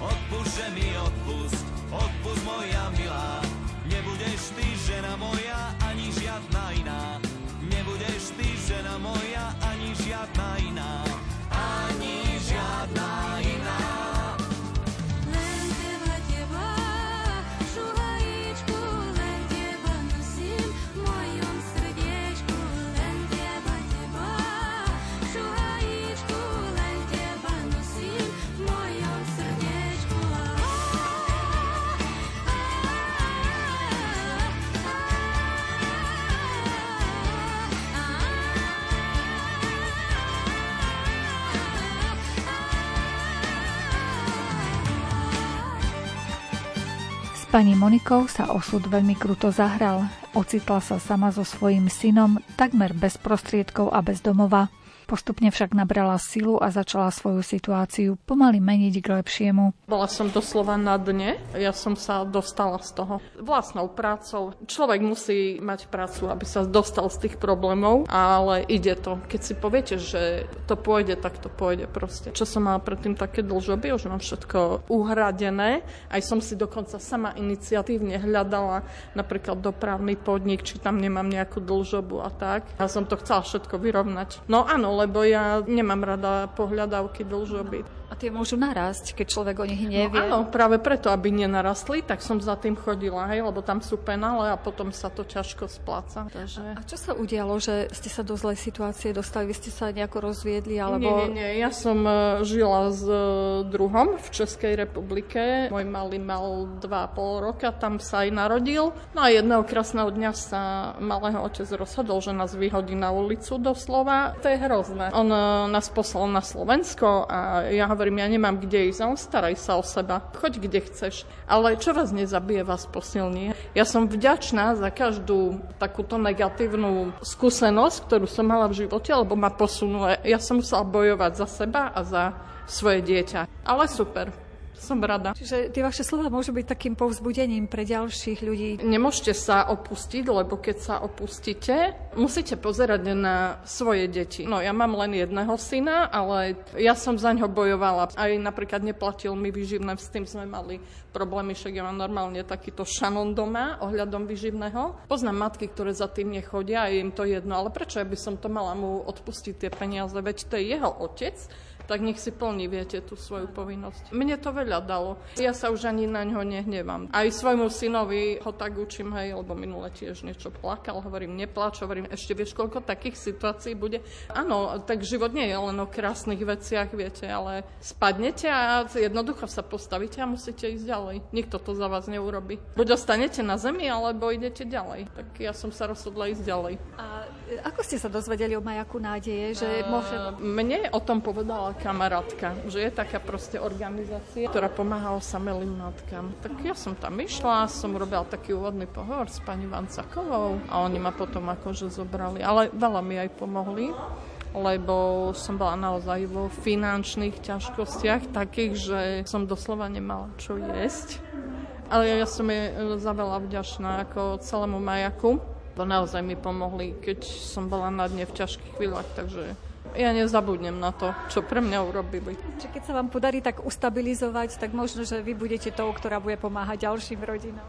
Odpust, že mi odpust, odpust moja milá, nebudeš ty žena moja pani Monikou sa osud veľmi kruto zahral. Ocitla sa sama so svojím synom, takmer bez prostriedkov a bez domova. Postupne však nabrala silu a začala svoju situáciu pomaly meniť k lepšiemu. Bola som doslova na dne, ja som sa dostala z toho vlastnou prácou. Človek musí mať prácu, aby sa dostal z tých problémov, ale ide to. Keď si poviete, že to pôjde, tak to pôjde proste. Čo som mala predtým také dlžoby, už mám všetko uhradené, aj som si dokonca sama iniciatívne hľadala napríklad dopravný podnik, či tam nemám nejakú dlžobu a tak. A som to chcela všetko vyrovnať. No áno, lebo ja nemám rada pohľadávky dlžoby. A tie môžu narásť, keď človek o nich no nevie. No áno, práve preto, aby nenarastli, tak som za tým chodila, hej, lebo tam sú penále a potom sa to ťažko spláca. Takže... A čo sa udialo, že ste sa do zlej situácie dostali? Vy ste sa nejako rozviedli? Alebo... Nie, nie, nie. Ja som e, žila s e, druhom v Českej republike. Môj malý mal 2,5 roka, tam sa aj narodil. No a jedného krásneho dňa sa malého otec rozhodol, že nás vyhodí na ulicu doslova. To je hrozné. On e, nás poslal na Slovensko a ja hovorím, ja nemám kde ísť. On staraj sa o seba. Choď kde chceš. Ale čo vás nezabije, vás posilní. Ja som vďačná za každú takúto negatívnu skúsenosť, ktorú som mala v živote, lebo ma posunula. Ja som musela bojovať za seba a za svoje dieťa. Ale super. Som rada. Čiže tie vaše slova môžu byť takým povzbudením pre ďalších ľudí. Nemôžete sa opustiť, lebo keď sa opustíte, musíte pozerať na svoje deti. No ja mám len jedného syna, ale ja som za ňo bojovala. Aj napríklad neplatil mi vyživné, s tým sme mali problémy, však ja mám normálne takýto šanon doma ohľadom vyživného. Poznám matky, ktoré za tým nechodia a je im to jedno, ale prečo ja by som to mala mu odpustiť tie peniaze, veď to je jeho otec, tak nech si plní, viete, tú svoju povinnosť. Mne to veľa dalo. Ja sa už ani na ňo nehnevám. Aj svojmu synovi ho tak učím, hej, lebo minule tiež niečo plakal, hovorím, nepláč, hovorím, ešte vieš, koľko takých situácií bude. Áno, tak život nie je len o krásnych veciach, viete, ale spadnete a jednoducho sa postavíte a musíte ísť ďalej. Nikto to za vás neurobi. Buď ostanete na zemi, alebo idete ďalej. Tak ja som sa rozhodla ísť ďalej. A ako ste sa dozvedeli o majaku nádeje, že uh, môže... Mne o tom povedala kamarátka, že je taká proste organizácia, ktorá pomáha osamelým matkám. Tak ja som tam išla, som robila taký úvodný pohovor s pani Vancakovou a oni ma potom akože zobrali, ale veľa mi aj pomohli lebo som bola naozaj vo finančných ťažkostiach takých, že som doslova nemala čo jesť. Ale ja som je za veľa vďačná ako celému majaku. To naozaj mi pomohli, keď som bola na dne v ťažkých chvíľach, takže ja nezabudnem na to, čo pre mňa urobili. Čiže keď sa vám podarí tak ustabilizovať, tak možno, že vy budete tou, ktorá bude pomáhať ďalším rodinám.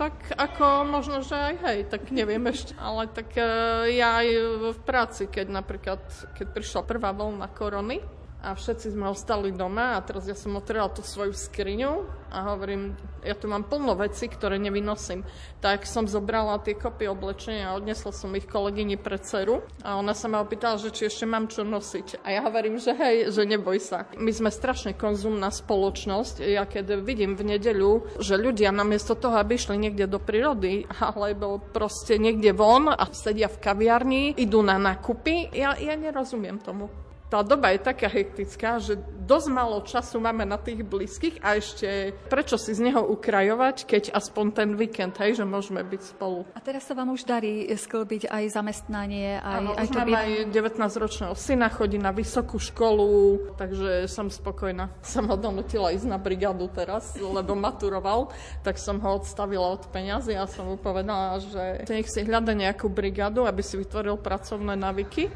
Tak ako možno, že aj hej, tak neviem ešte. Ale tak uh, ja aj v práci, keď napríklad, keď prišla prvá vlna korony, a všetci sme ostali doma a teraz ja som otvorila tú svoju skriňu a hovorím, ja tu mám plno veci, ktoré nevynosím. Tak som zobrala tie kopy oblečenia a odnesla som ich kolegyni pre dceru a ona sa ma opýtala, že či ešte mám čo nosiť. A ja hovorím, že hej, že neboj sa. My sme strašne konzumná spoločnosť. Ja keď vidím v nedeľu, že ľudia namiesto toho, aby išli niekde do prírody alebo proste niekde von a sedia v kaviarni, idú na nakupy, ja, ja nerozumiem tomu tá doba je taká hektická, že dosť málo času máme na tých blízkych a ešte prečo si z neho ukrajovať, keď aspoň ten víkend, hej, že môžeme byť spolu. A teraz sa vám už darí sklbiť aj zamestnanie, aj, ano, aj to mám aj 19-ročného syna, chodí na vysokú školu, takže som spokojná. Som ho donutila ísť na brigádu teraz, lebo maturoval, tak som ho odstavila od peňazí a som mu povedala, že nech si hľada nejakú brigádu, aby si vytvoril pracovné navyky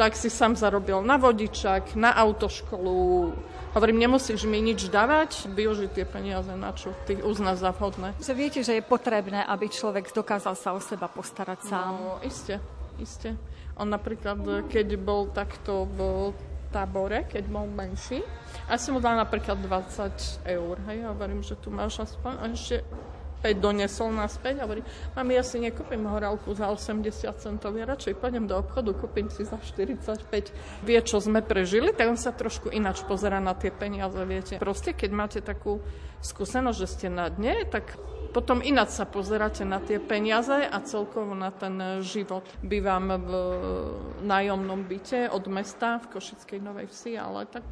tak si sám zarobil na vodičak, na autoškolu. Hovorím, nemusíš mi nič dávať, využiť tie peniaze na čo ty uzná za vhodné. Že viete, že je potrebné, aby človek dokázal sa o seba postarať sám. No, iste, iste. On napríklad, keď bol takto v tábore, keď bol menší, a som mu dal napríklad 20 eur. Hej, hovorím, že tu máš aspoň, a ešte 5 donesol naspäť a hovorí, mami, ja si nekúpim horálku za 80 centov, ja radšej pôjdem do obchodu, kúpim si za 45. Vie, čo sme prežili, tak on sa trošku ináč pozera na tie peniaze, viete. Proste, keď máte takú skúsenosť, že ste na dne, tak potom ináč sa pozeráte na tie peniaze a celkovo na ten život. Bývam v nájomnom byte od mesta v Košickej Novej Vsi, ale tak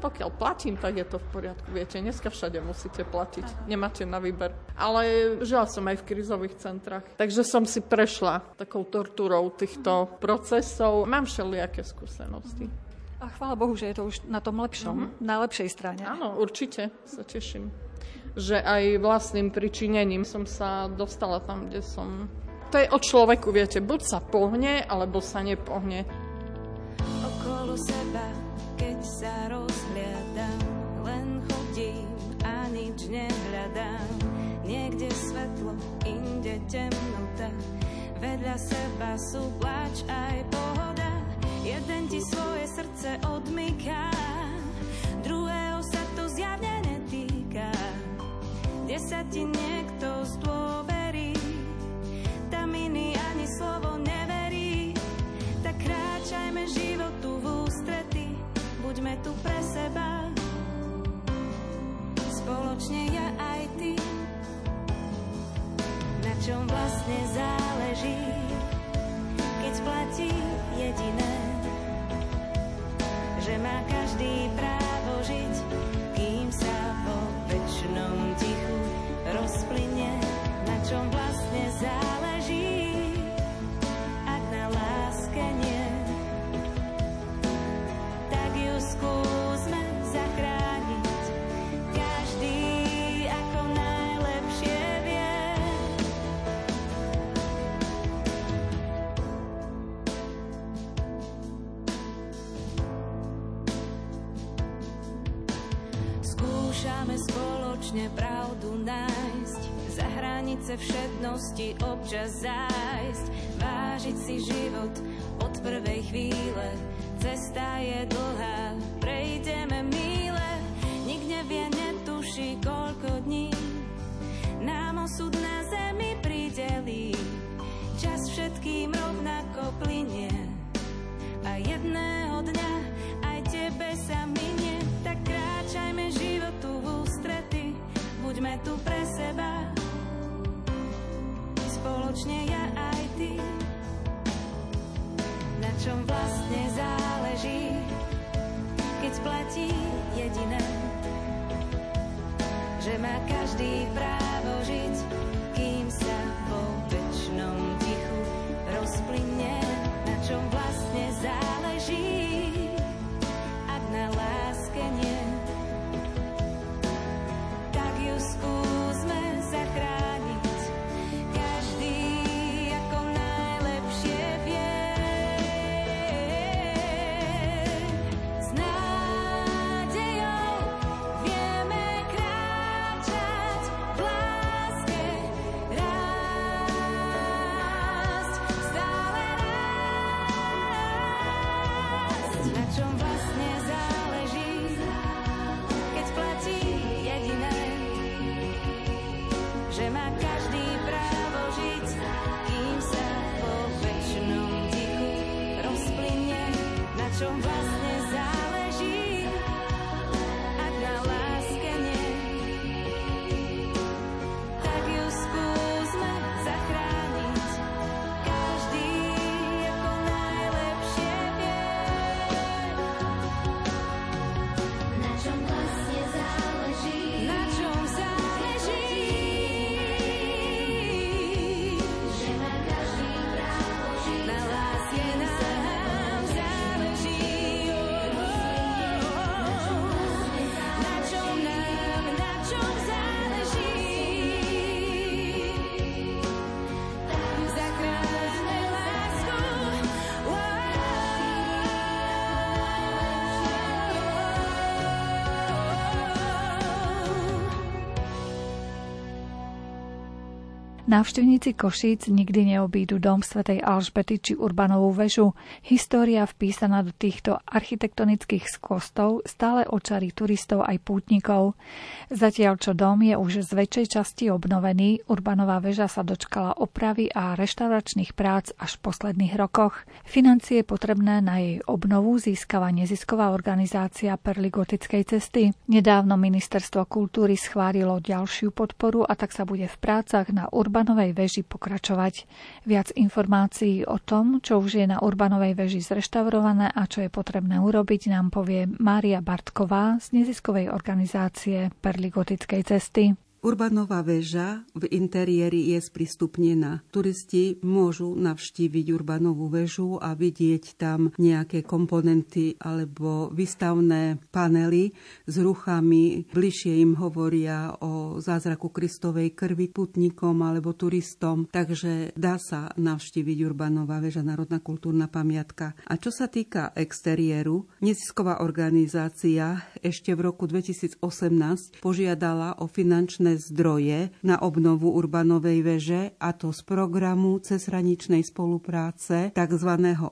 Pokiaľ platím, tak je to v poriadku. Viete, dneska všade musíte platiť. Nemáte na výber. Ale žila som aj v krizových centrách. Takže som si prešla takou tortúrou týchto procesov. Mám všelijaké skúsenosti. A chvála Bohu, že je to už na tom lepšom, mm-hmm. na lepšej strane. Áno, určite sa teším. Že aj vlastným pričinením som sa dostala tam, kde som. To je o človeku, viete, buď sa pohne, alebo sa nepohne. Okolo seba, keď sa rozhliadam, len chodím a nič nehľadám. Niekde svetlo, inde temnota, vedľa seba sú plač aj pohoda. Jeden ti svoje srdce odmyká, druhého sa to zjavne. Kde sa ti niekto zdôverí, tam iný ani slovo neverí. Tak kráčajme životu v ústrety, buďme tu pre seba. Spoločne ja aj ty, na čom vlastne záleží, keď platí jediné že má každý právo žiť, spoločne pravdu nájsť, za hranice všednosti občas zájsť, vážiť si život od prvej chvíle. Cesta je dlhá, osud na zemi pridelí. Čas všetkým rovnako plinie a jedného dňa aj tebe sa minie, tak kráčajme životu v ústrety buďme tu pre seba, spoločne ja aj ty. Na čom vlastne záleží, keď platí jediné, že má každý žiť, kým sa vo väčšnom tichu rozplyne, na čom vlastne záleží, čom vlastne Návštevníci Košíc nikdy neobídu dom svätej Alžbety či Urbanovú väžu. História vpísaná do týchto architektonických skvostov stále očarí turistov aj pútnikov. Zatiaľ, čo dom je už z väčšej časti obnovený, Urbanová väža sa dočkala opravy a reštauračných prác až v posledných rokoch. Financie potrebné na jej obnovu získava nezisková organizácia Perly gotickej cesty. Nedávno ministerstvo kultúry schválilo ďalšiu podporu a tak sa bude v prácach na Urbanovej Urbanovej veži pokračovať. Viac informácií o tom, čo už je na Urbanovej veži zreštaurované a čo je potrebné urobiť, nám povie Mária Bartková z neziskovej organizácie Perligotickej cesty. Urbanová väža v interiéri je sprístupnená. Turisti môžu navštíviť Urbanovú väžu a vidieť tam nejaké komponenty alebo výstavné panely s ruchami. Bližšie im hovoria o zázraku Kristovej krvi putníkom alebo turistom. Takže dá sa navštíviť Urbanová väža, národná kultúrna pamiatka. A čo sa týka exteriéru, nezisková organizácia ešte v roku 2018 požiadala o finančné zdroje na obnovu Urbanovej veže a to z programu cezhraničnej spolupráce tzv.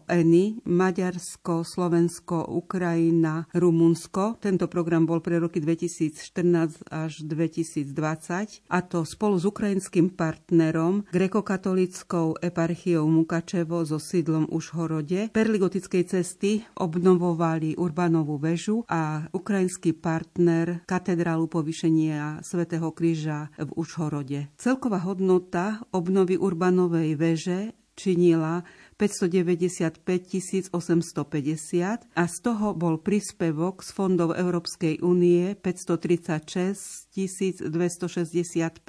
ENI Maďarsko, Slovensko, Ukrajina, Rumunsko. Tento program bol pre roky 2014 až 2020 a to spolu s ukrajinským partnerom grekokatolickou eparchiou Mukačevo so sídlom Užhorode perligotickej cesty obnovovali Urbanovú väžu a ukrajinský partner katedrálu povýšenia svätého Kríža kríža v Užhorode. Celková hodnota obnovy Urbanovej veže činila 595 850 a z toho bol príspevok z fondov Európskej únie 536 265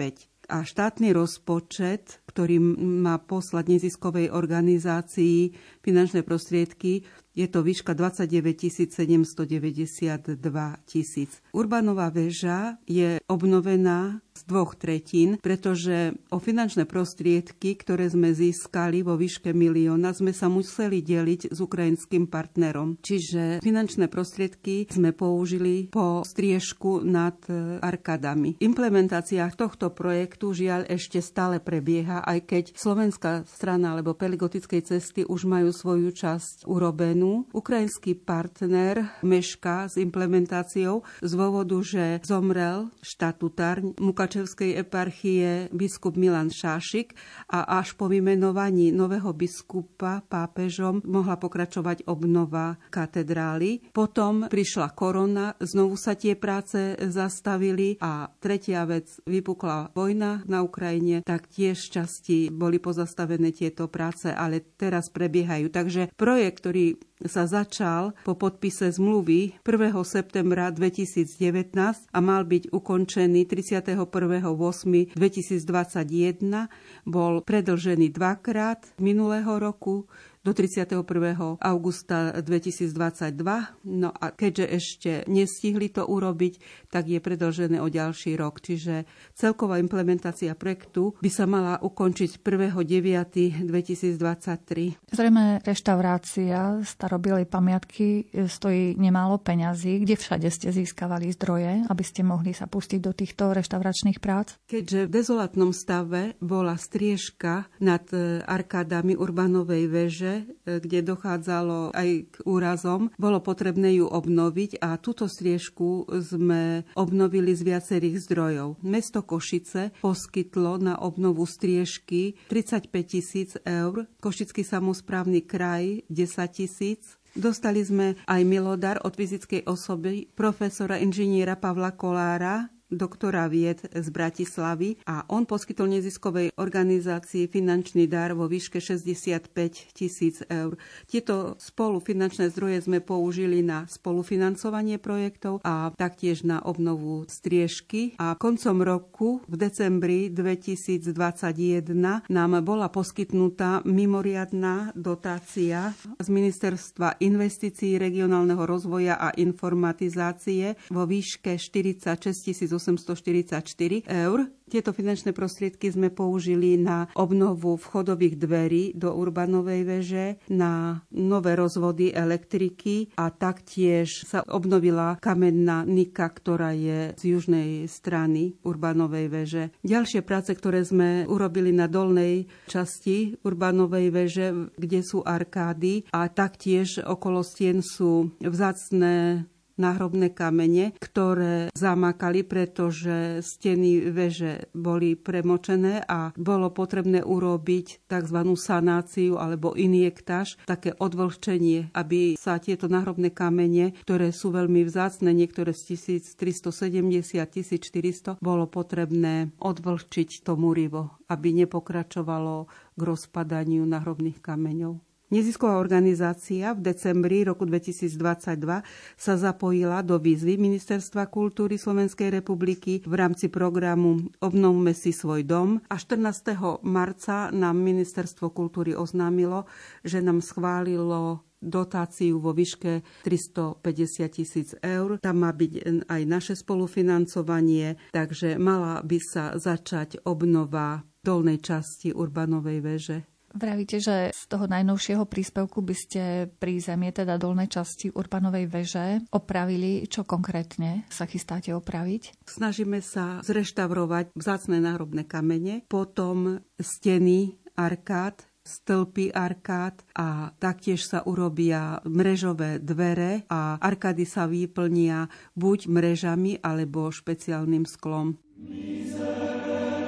a štátny rozpočet, ktorý má poslať neziskovej organizácii finančné prostriedky, je to výška 29 792 tisíc. Urbanová väža je obnovená z dvoch tretín, pretože o finančné prostriedky, ktoré sme získali vo výške milióna, sme sa museli deliť s ukrajinským partnerom. Čiže finančné prostriedky sme použili po striežku nad e, arkadami. Implementácia tohto projektu žiaľ ešte stále prebieha, aj keď slovenská strana alebo peligotickej cesty už majú svoju časť urobenú zmenu. Ukrajinský partner mešká s implementáciou z dôvodu, že zomrel štatutár Mukačevskej eparchie biskup Milan Šášik a až po vymenovaní nového biskupa pápežom mohla pokračovať obnova katedrály. Potom prišla korona, znovu sa tie práce zastavili a tretia vec, vypukla vojna na Ukrajine, tak tiež časti boli pozastavené tieto práce, ale teraz prebiehajú. Takže projekt, ktorý sa začal po podpise zmluvy 1. septembra 2019 a mal byť ukončený 31.8.2021. Bol predlžený dvakrát minulého roku do 31. augusta 2022. No a keďže ešte nestihli to urobiť, tak je predlžené o ďalší rok. Čiže celková implementácia projektu by sa mala ukončiť 1.9.2023. Zrejme reštaurácia starobilej pamiatky stojí nemálo peňazí. Kde všade ste získavali zdroje, aby ste mohli sa pustiť do týchto reštauračných prác? Keďže v dezolátnom stave bola striežka nad e, arkádami Urbanovej veže, E, kde dochádzalo aj k úrazom, bolo potrebné ju obnoviť a túto striežku sme obnovili z viacerých zdrojov. Mesto Košice poskytlo na obnovu striežky 35 tisíc eur, Košický samozprávny kraj 10 tisíc, Dostali sme aj milodar od fyzickej osoby profesora inžiniera Pavla Kolára doktora vied z Bratislavy a on poskytol neziskovej organizácii finančný dar vo výške 65 tisíc eur. Tieto spolufinančné zdroje sme použili na spolufinancovanie projektov a taktiež na obnovu striežky a koncom roku v decembri 2021 nám bola poskytnutá mimoriadná dotácia z Ministerstva investícií, regionálneho rozvoja a informatizácie vo výške 46 844 eur. Tieto finančné prostriedky sme použili na obnovu vchodových dverí do Urbanovej veže, na nové rozvody elektriky a taktiež sa obnovila kamenná nika, ktorá je z južnej strany Urbanovej veže. Ďalšie práce, ktoré sme urobili na dolnej časti Urbanovej veže, kde sú arkády a taktiež okolo stien sú vzácné náhrobné kamene, ktoré zamakali, pretože steny veže boli premočené a bolo potrebné urobiť tzv. sanáciu alebo injektáž, také odvlhčenie, aby sa tieto náhrobné kamene, ktoré sú veľmi vzácne, niektoré z 1370, 1400, bolo potrebné odvlhčiť to murivo, aby nepokračovalo k rozpadaniu náhrobných kameňov. Nezisková organizácia v decembri roku 2022 sa zapojila do výzvy Ministerstva kultúry Slovenskej republiky v rámci programu Obnovme si svoj dom a 14. marca nám Ministerstvo kultúry oznámilo, že nám schválilo dotáciu vo výške 350 tisíc eur. Tam má byť aj naše spolufinancovanie, takže mala by sa začať obnova dolnej časti Urbanovej veže. Vravíte, že z toho najnovšieho príspevku by ste pri zemie, teda dolnej časti Urbanovej veže, opravili. Čo konkrétne sa chystáte opraviť? Snažíme sa zreštaurovať vzácne náhrobné kamene, potom steny arkád, stĺpy arkád a taktiež sa urobia mrežové dvere a arkády sa vyplnia buď mrežami alebo špeciálnym sklom. Miserere.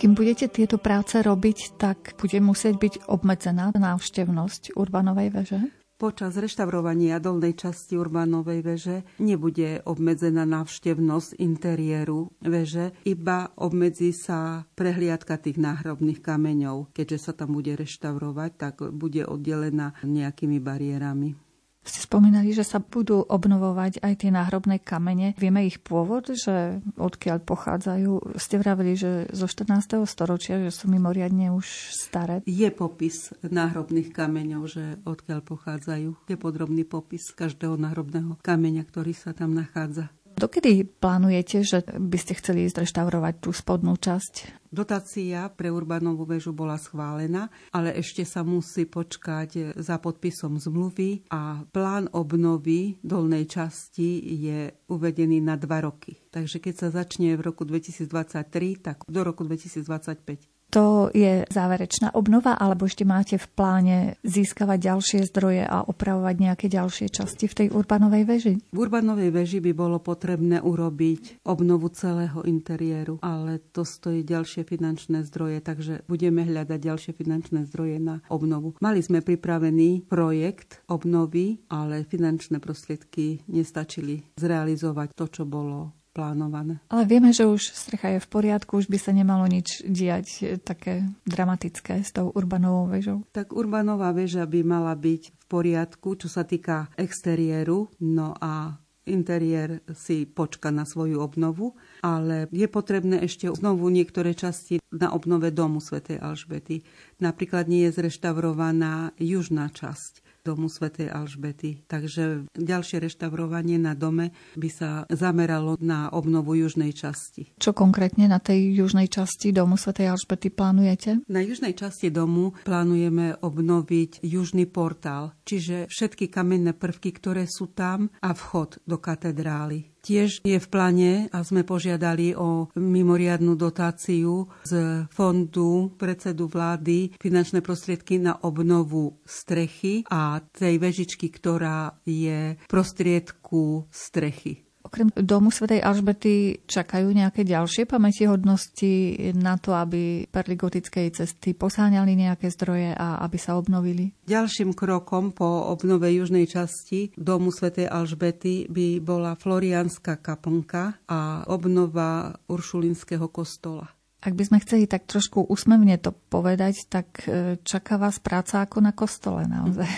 Kým budete tieto práce robiť, tak bude musieť byť obmedzená návštevnosť Urbanovej veže? Počas reštaurovania dolnej časti Urbanovej veže nebude obmedzená návštevnosť interiéru veže, iba obmedzí sa prehliadka tých náhrobných kameňov. Keďže sa tam bude reštaurovať, tak bude oddelená nejakými bariérami. Ste spomínali, že sa budú obnovovať aj tie náhrobné kamene. Vieme ich pôvod, že odkiaľ pochádzajú? Ste vravili, že zo 14. storočia, že sú mimoriadne už staré. Je popis náhrobných kameňov, že odkiaľ pochádzajú. Je podrobný popis každého náhrobného kameňa, ktorý sa tam nachádza. Dokedy plánujete, že by ste chceli ísť reštaurovať tú spodnú časť? Dotácia pre Urbanovú väžu bola schválená, ale ešte sa musí počkať za podpisom zmluvy a plán obnovy dolnej časti je uvedený na dva roky. Takže keď sa začne v roku 2023, tak do roku 2025 to je záverečná obnova, alebo ešte máte v pláne získavať ďalšie zdroje a opravovať nejaké ďalšie časti v tej urbanovej veži? V urbanovej veži by bolo potrebné urobiť obnovu celého interiéru, ale to stojí ďalšie finančné zdroje, takže budeme hľadať ďalšie finančné zdroje na obnovu. Mali sme pripravený projekt obnovy, ale finančné prostriedky nestačili zrealizovať to, čo bolo plánované. Ale vieme, že už strecha je v poriadku, už by sa nemalo nič diať e, také dramatické s tou urbanovou väžou. Tak urbanová väža by mala byť v poriadku, čo sa týka exteriéru, no a interiér si počka na svoju obnovu, ale je potrebné ešte znovu niektoré časti na obnove domu svätej Alžbety. Napríklad nie je zreštaurovaná južná časť domu svätej Alžbety. Takže ďalšie reštaurovanie na dome by sa zameralo na obnovu južnej časti. Čo konkrétne na tej južnej časti domu svätej Alžbety plánujete? Na južnej časti domu plánujeme obnoviť južný portál, čiže všetky kamenné prvky, ktoré sú tam a vchod do katedrály. Tiež je v pláne a sme požiadali o mimoriadnú dotáciu z fondu predsedu vlády finančné prostriedky na obnovu strechy a tej vežičky, ktorá je prostriedku strechy. Okrem domu svätej Alžbety čakajú nejaké ďalšie pamätihodnosti na to, aby perly gotickej cesty posáňali nejaké zdroje a aby sa obnovili? Ďalším krokom po obnove južnej časti domu svätej Alžbety by bola Florianská kaplnka a obnova Uršulinského kostola. Ak by sme chceli tak trošku úsmevne to povedať, tak e, čaká vás práca ako na kostole naozaj.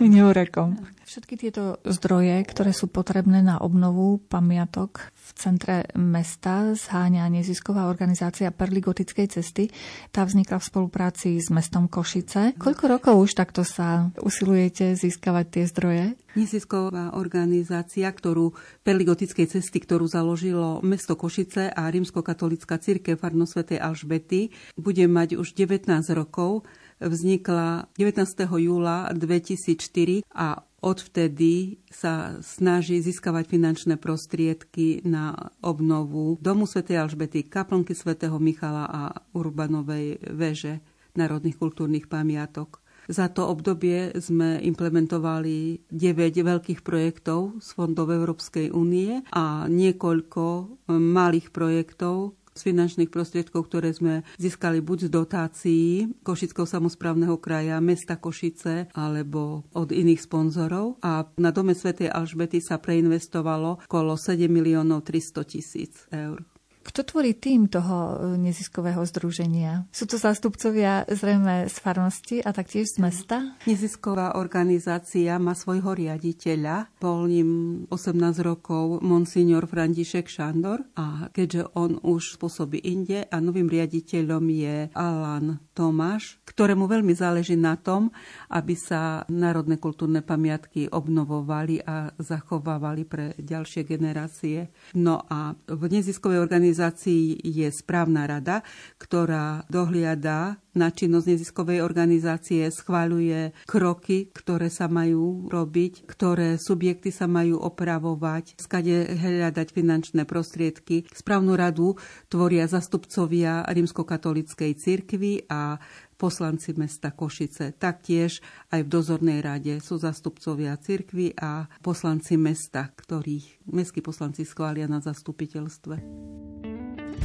Neurekom. Všetky tieto zdroje, ktoré sú potrebné na obnovu pamiatok v centre mesta, zháňa nezisková organizácia Perly gotickej cesty. Tá vznikla v spolupráci s mestom Košice. Koľko rokov už takto sa usilujete získavať tie zdroje? Nezisková organizácia, ktorú Perly gotickej cesty, ktorú založilo mesto Košice a rímskokatolická církev Farno Svetej Alžbety, bude mať už 19 rokov vznikla 19. júla 2004 a Odvtedy sa snaží získavať finančné prostriedky na obnovu domu Sv. Alžbety, kaplnky svätého Michala a Urbanovej veže národných kultúrnych pamiatok. Za to obdobie sme implementovali 9 veľkých projektov z fondov Európskej únie a niekoľko malých projektov, z finančných prostriedkov, ktoré sme získali buď z dotácií Košického samozprávneho kraja, mesta Košice alebo od iných sponzorov. A na Dome Svetej Alžbety sa preinvestovalo okolo 7 miliónov 300 tisíc eur. Kto tvorí tým toho e, neziskového združenia? Sú to zástupcovia zrejme z farnosti a taktiež z mesta? Nezisková organizácia má svojho riaditeľa. Bol ním 18 rokov monsignor František Šandor a keďže on už spôsobí inde a novým riaditeľom je Alan Tomáš, ktorému veľmi záleží na tom, aby sa národné kultúrne pamiatky obnovovali a zachovávali pre ďalšie generácie. No a v neziskovej organizácii organizácií je správna rada, ktorá dohliada na činnosť neziskovej organizácie, schváľuje kroky, ktoré sa majú robiť, ktoré subjekty sa majú opravovať, skade hľadať finančné prostriedky. Správnu radu tvoria zastupcovia rímskokatolíckej cirkvi a poslanci mesta Košice. Taktiež aj v dozornej rade sú zastupcovia cirkvy a poslanci mesta, ktorých mestskí poslanci schvália na zastupiteľstve.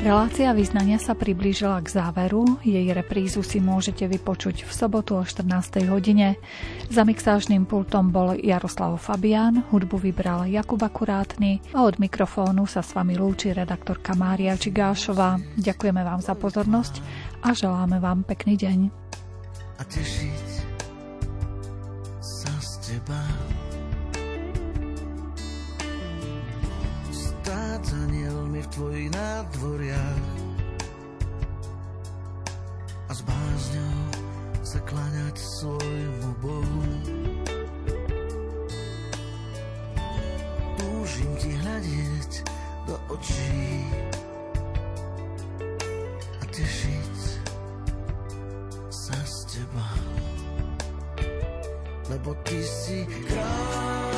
Relácia význania sa priblížila k záveru. Jej reprízu si môžete vypočuť v sobotu o 14. hodine. Za mixážnym pultom bol Jaroslav Fabián, hudbu vybral Jakub Akurátny a od mikrofónu sa s vami lúči redaktorka Mária Čigášová. Ďakujeme vám za pozornosť a želáme vám pekný deň. A tešiť sa z teba tvojich nádvoriach a s bázňou sa kláňať svojmu Bohu. Túžim ti hľadieť do očí lebo ty si kráľ.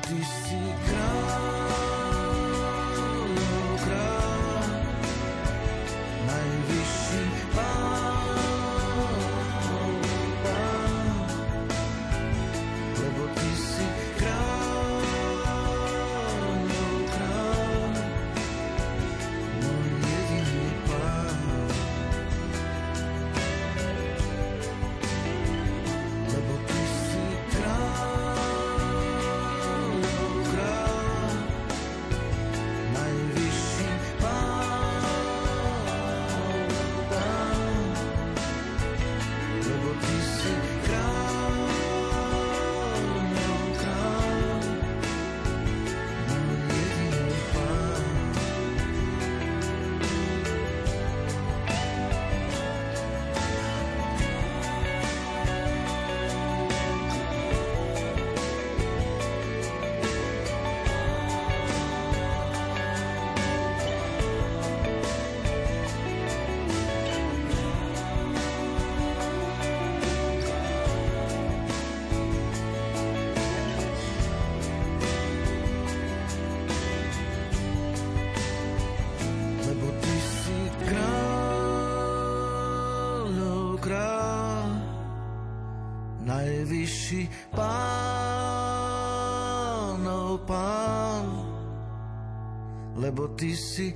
ty si král. Ty